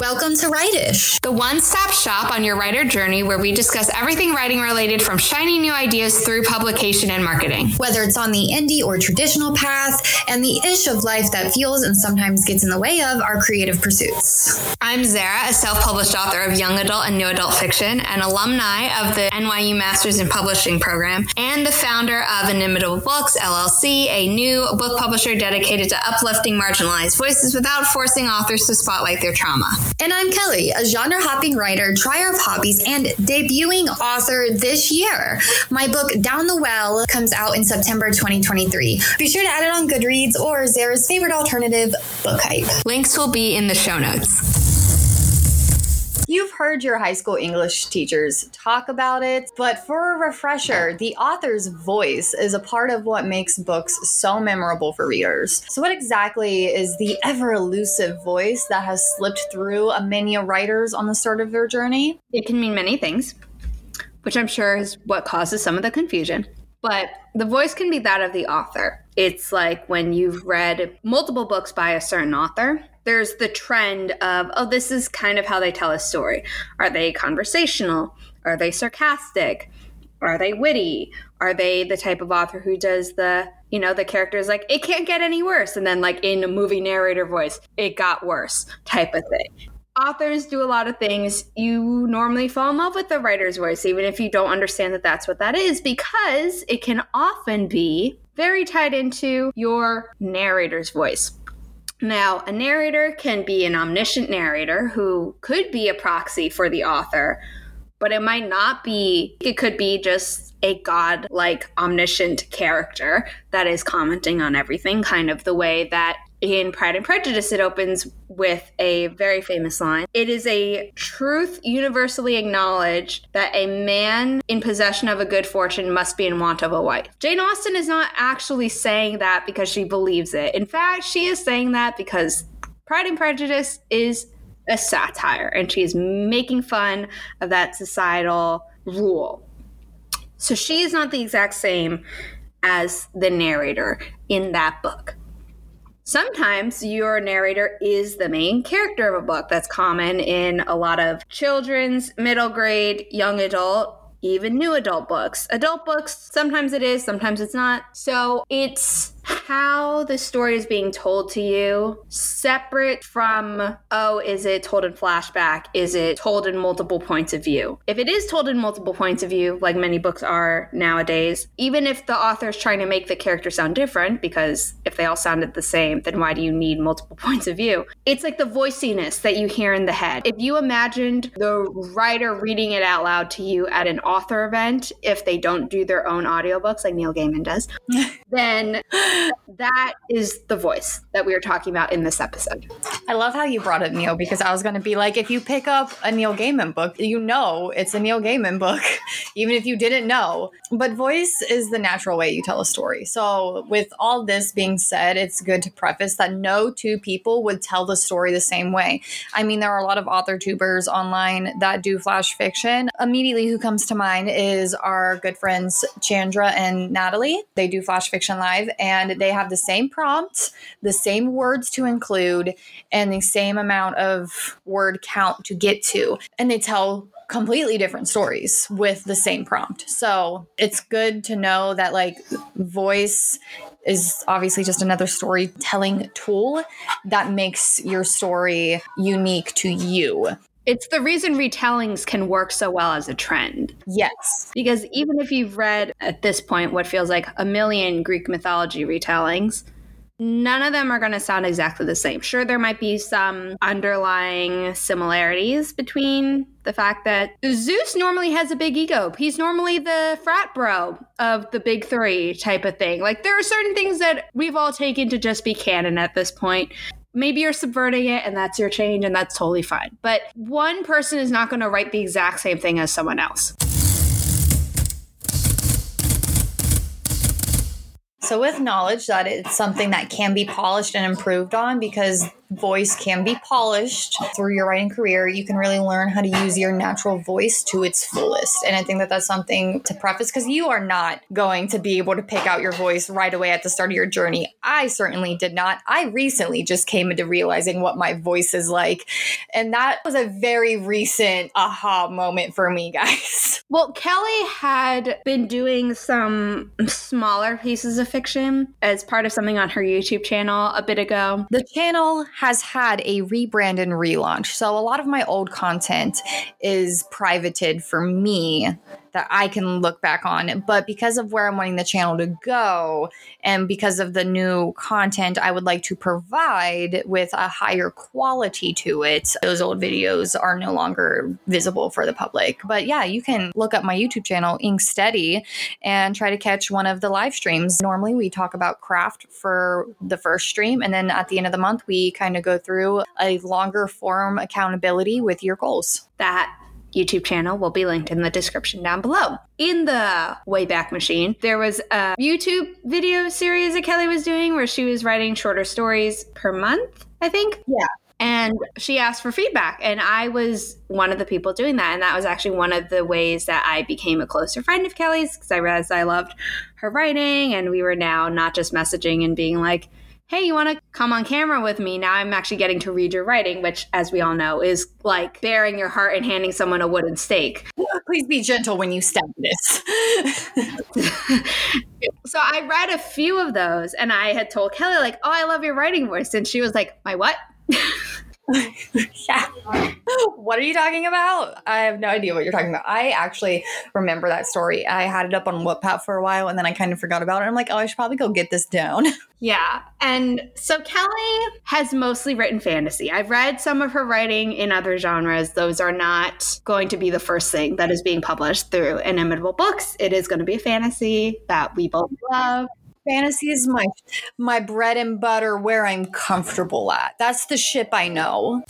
Welcome to Writish, the one stop shop on your writer journey where we discuss everything writing related from shiny new ideas through publication and marketing. Whether it's on the indie or traditional path, and the ish of life that feels and sometimes gets in the way of our creative pursuits. I'm Zara, a self published author of young adult and new adult fiction, an alumni of the NYU Masters in Publishing program, and the founder of Inimitable Books, LLC, a new book publisher dedicated to uplifting marginalized voices without forcing authors to spotlight their trauma. And I'm Kelly, a genre hopping writer, trier of hobbies, and debuting author this year. My book, Down the Well, comes out in September 2023. Be sure to add it on Goodreads or Zara's favorite alternative, Book Hype. Links will be in the show notes. You've heard your high school English teachers talk about it, but for a refresher, the author's voice is a part of what makes books so memorable for readers. So, what exactly is the ever elusive voice that has slipped through a many writers on the start of their journey? It can mean many things, which I'm sure is what causes some of the confusion. But the voice can be that of the author. It's like when you've read multiple books by a certain author, there's the trend of, oh, this is kind of how they tell a story. Are they conversational? Are they sarcastic? Are they witty? Are they the type of author who does the, you know, the characters like, it can't get any worse? And then, like, in a movie narrator voice, it got worse type of thing. Authors do a lot of things. You normally fall in love with the writer's voice, even if you don't understand that that's what that is, because it can often be very tied into your narrator's voice. Now, a narrator can be an omniscient narrator who could be a proxy for the author, but it might not be. It could be just a god like omniscient character that is commenting on everything, kind of the way that in Pride and Prejudice, it opens with a very famous line. It is a truth universally acknowledged that a man in possession of a good fortune must be in want of a wife. Jane Austen is not actually saying that because she believes it. In fact, she is saying that because Pride and Prejudice is a satire and she is making fun of that societal rule. So she is not the exact same as the narrator in that book. Sometimes your narrator is the main character of a book. That's common in a lot of children's, middle grade, young adult, even new adult books. Adult books, sometimes it is, sometimes it's not. So it's how the story is being told to you separate from oh is it told in flashback? Is it told in multiple points of view? If it is told in multiple points of view like many books are nowadays even if the author is trying to make the character sound different because if they all sounded the same then why do you need multiple points of view? It's like the voiciness that you hear in the head. If you imagined the writer reading it out loud to you at an author event if they don't do their own audiobooks like neil gaiman does then that is the voice that we are talking about in this episode. I love how you brought up Neil because I was going to be like, if you pick up a Neil Gaiman book, you know it's a Neil Gaiman book, even if you didn't know. But voice is the natural way you tell a story. So, with all this being said, it's good to preface that no two people would tell the story the same way. I mean, there are a lot of author tubers online that do flash fiction. Immediately, who comes to mind is our good friends Chandra and Natalie. They do flash fiction live and they have the same prompt, the same words to include, and the same amount of word count to get to. And they tell completely different stories with the same prompt. So it's good to know that like voice is obviously just another storytelling tool that makes your story unique to you. It's the reason retellings can work so well as a trend. Yes. Because even if you've read at this point what feels like a million Greek mythology retellings, none of them are going to sound exactly the same. Sure, there might be some underlying similarities between the fact that Zeus normally has a big ego. He's normally the frat bro of the big three type of thing. Like, there are certain things that we've all taken to just be canon at this point maybe you're subverting it and that's your change and that's totally fine. But one person is not going to write the exact same thing as someone else. So, with knowledge that it's something that can be polished and improved on, because voice can be polished through your writing career. You can really learn how to use your natural voice to its fullest. And I think that that's something to preface because you are not going to be able to pick out your voice right away at the start of your journey. I certainly did not. I recently just came into realizing what my voice is like. And that was a very recent aha moment for me, guys. Well, Kelly had been doing some smaller pieces of fiction as part of something on her YouTube channel a bit ago. The channel has had a rebrand and relaunch. So a lot of my old content is privated for me that I can look back on. But because of where I'm wanting the channel to go and because of the new content I would like to provide with a higher quality to it, those old videos are no longer visible for the public. But yeah, you can look up my YouTube channel, Ink Steady, and try to catch one of the live streams. Normally, we talk about craft for the first stream, and then at the end of the month, we kind of go through a longer form accountability with your goals. That YouTube channel will be linked in the description down below. In the Wayback Machine, there was a YouTube video series that Kelly was doing where she was writing shorter stories per month, I think. Yeah. And she asked for feedback, and I was one of the people doing that. And that was actually one of the ways that I became a closer friend of Kelly's because I realized I loved her writing, and we were now not just messaging and being like, hey, you want to come on camera with me? Now I'm actually getting to read your writing, which, as we all know, is like bearing your heart and handing someone a wooden stake. Please be gentle when you step this. so I read a few of those and I had told Kelly, like, oh, I love your writing voice. And she was like, my what? yeah. What are you talking about? I have no idea what you're talking about. I actually remember that story. I had it up on Wattpad for a while and then I kind of forgot about it. I'm like, oh, I should probably go get this down. Yeah. And so Kelly has mostly written fantasy. I've read some of her writing in other genres. Those are not going to be the first thing that is being published through Inimitable Books. It is going to be a fantasy that we both love fantasy is my my bread and butter where I'm comfortable at. That's the ship I know.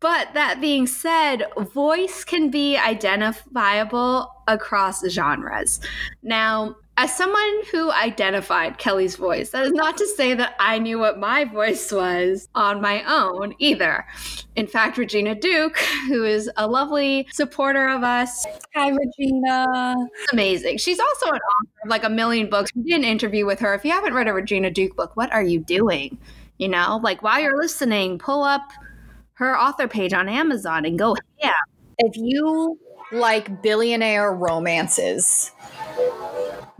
But that being said, voice can be identifiable across genres. Now, as someone who identified Kelly's voice, that is not to say that I knew what my voice was on my own either. In fact, Regina Duke, who is a lovely supporter of us. Hi, Regina. Amazing. She's also an author of like a million books. We did an interview with her. If you haven't read a Regina Duke book, what are you doing? You know, like while you're listening, pull up her author page on Amazon and go, yeah. If you like billionaire romances,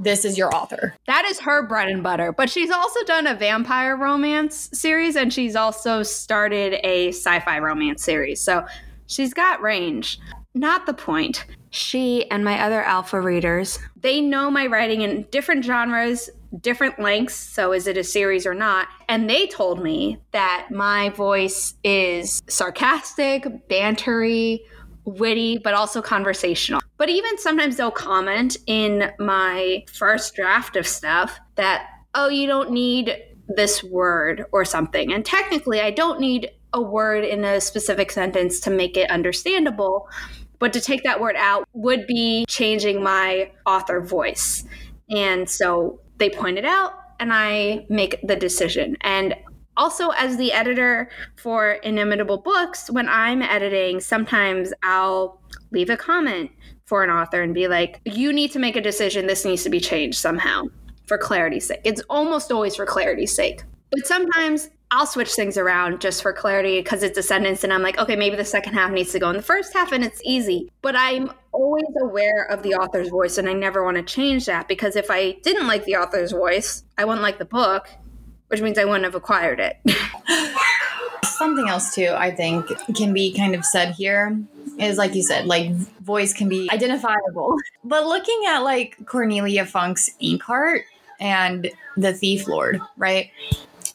this is your author. That is her bread and butter. But she's also done a vampire romance series and she's also started a sci fi romance series. So she's got range. Not the point. She and my other alpha readers, they know my writing in different genres, different lengths. So is it a series or not? And they told me that my voice is sarcastic, bantery, witty, but also conversational. But even sometimes they'll comment in my first draft of stuff that, oh, you don't need this word or something. And technically, I don't need a word in a specific sentence to make it understandable. But to take that word out would be changing my author voice. And so they point it out, and I make the decision. And also as the editor for inimitable books when i'm editing sometimes i'll leave a comment for an author and be like you need to make a decision. This needs to be changed somehow for clarity's sake. It's almost always for clarity's sake. But sometimes I'll switch things around just for clarity because it's a sentence and I'm like, okay, maybe the second half needs to go in the first half and it's easy. But I'm always aware of the author's voice and I never want to change that because if I didn't like the author's voice, I wouldn't like the book which means I wouldn't have acquired it. Something else, too, I think can be kind of said here is like you said, like voice can be identifiable. But looking at like Cornelia Funke's Inkheart and The Thief Lord, right?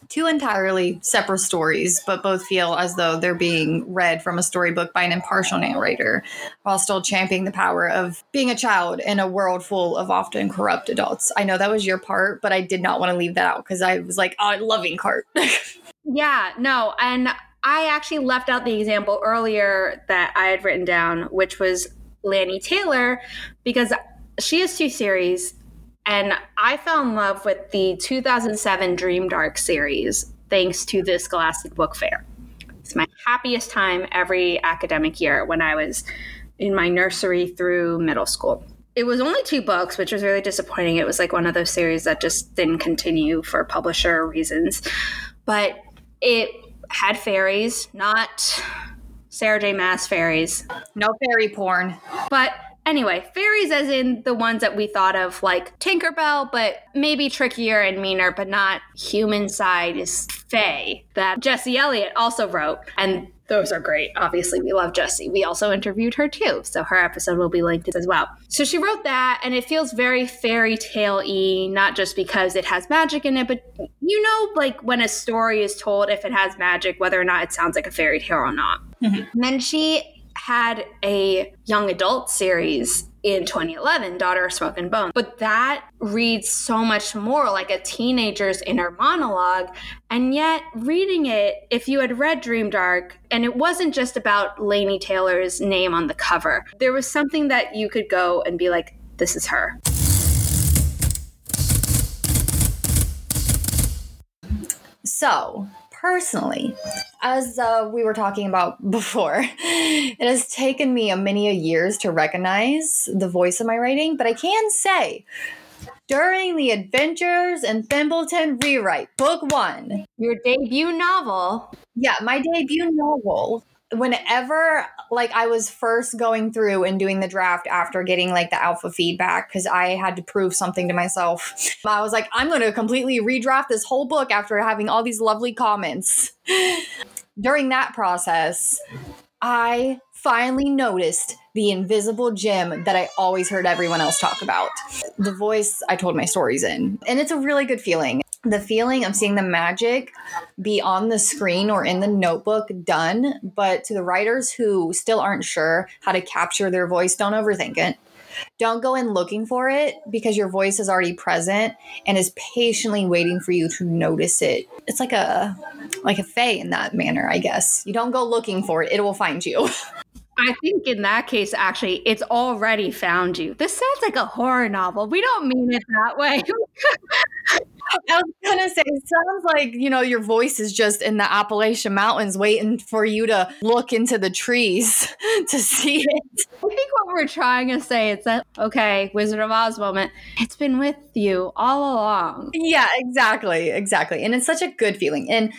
Two entirely separate stories, but both feel as though they're being read from a storybook by an impartial narrator, while still championing the power of being a child in a world full of often corrupt adults. I know that was your part, but I did not want to leave that out because I was like, oh, I love Inkheart. yeah, no, and I actually left out the example earlier that I had written down, which was Laini Taylor, because she has two series And I fell in love with the 2007 Dream Dark series thanks to the Scholastic Book Fair. It's my happiest time every academic year when I was in my nursery through middle school. It was only two books, which was really disappointing. It was like one of those series that just didn't continue for publisher reasons. But it had fairies, not Sarah J. Maas fairies. No fairy porn. But Anyway, fairies as in the ones that we thought of like Tinkerbell, but maybe trickier and meaner, but not human side is Fae that Jesse Elliott also wrote. And those are great. Obviously, we love Jessie. We also interviewed her too, so her episode will be linked as well. So she wrote that, and it feels very fairy tale y, not just because it has magic in it, but you know, like when a story is told, if it has magic, whether or not it sounds like a fairy tale or not. Mm-hmm. And then she had a young adult series in 2011, Daughter of Smoke and Bone. But that reads so much more like a teenager's inner monologue. And yet, reading it, if you had read Dream Dark, and it wasn't just about Laini Taylor's name on the cover, there was something that you could go and be like, this is her. So, personally, as uh, we were talking about before, it has taken me a many a years to recognize the voice of my writing, but I can say during the Adventures in Thimbleton rewrite, book one, your debut novel. Yeah, my debut novel whenever like I was first going through and doing the draft after getting like the alpha feedback because I had to prove something to myself. I was like, I'm going to completely redraft this whole book after having all these lovely comments. During that process, I finally noticed the invisible gem that I always heard everyone else talk about. The voice I told my stories in. And it's a really good feeling the feeling of seeing the magic be on the screen or in the notebook done. But to the writers who still aren't sure how to capture their voice, don't overthink it. Don't go in looking for it because your voice is already present and is patiently waiting for you to notice it. It's like a like a fae in that manner, I guess. You don't go looking for it, it will find you. I think in that case, actually, it's already found you. This sounds like a horror novel. We don't mean it that way. I was gonna say, it sounds like you know your voice is just in the Appalachian Mountains, waiting for you to look into the trees to see it. I think what we're trying to say is that okay, Wizard of Oz moment. It's been with you all along. Yeah, exactly, exactly, and it's such a good feeling. And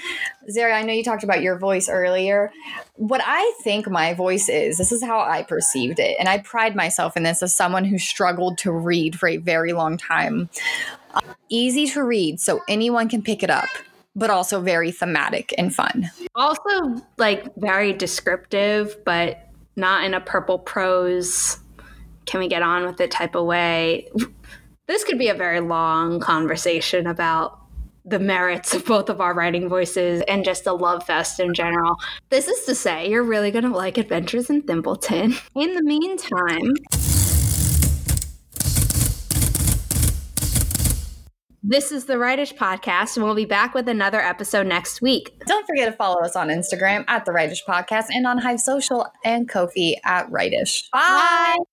Zari, I know you talked about your voice earlier. What I think my voice is, this is how I perceived it, and I pride myself in this as someone who struggled to read for a very long time easy to read so anyone can pick it up but also very thematic and fun. Also, like very descriptive, but not in a purple prose, can we get on with it type of way. This could be a very long conversation about the merits of both of our writing voices and just a love fest in general. This is to say, you're really going to like Adventures in Thimbleton. In the meantime, This is the Writish Podcast, and we'll be back with another episode next week. Don't forget to follow us on Instagram at the Writish Podcast and on Hive Social and Ko-fi at Writish. Bye. Bye.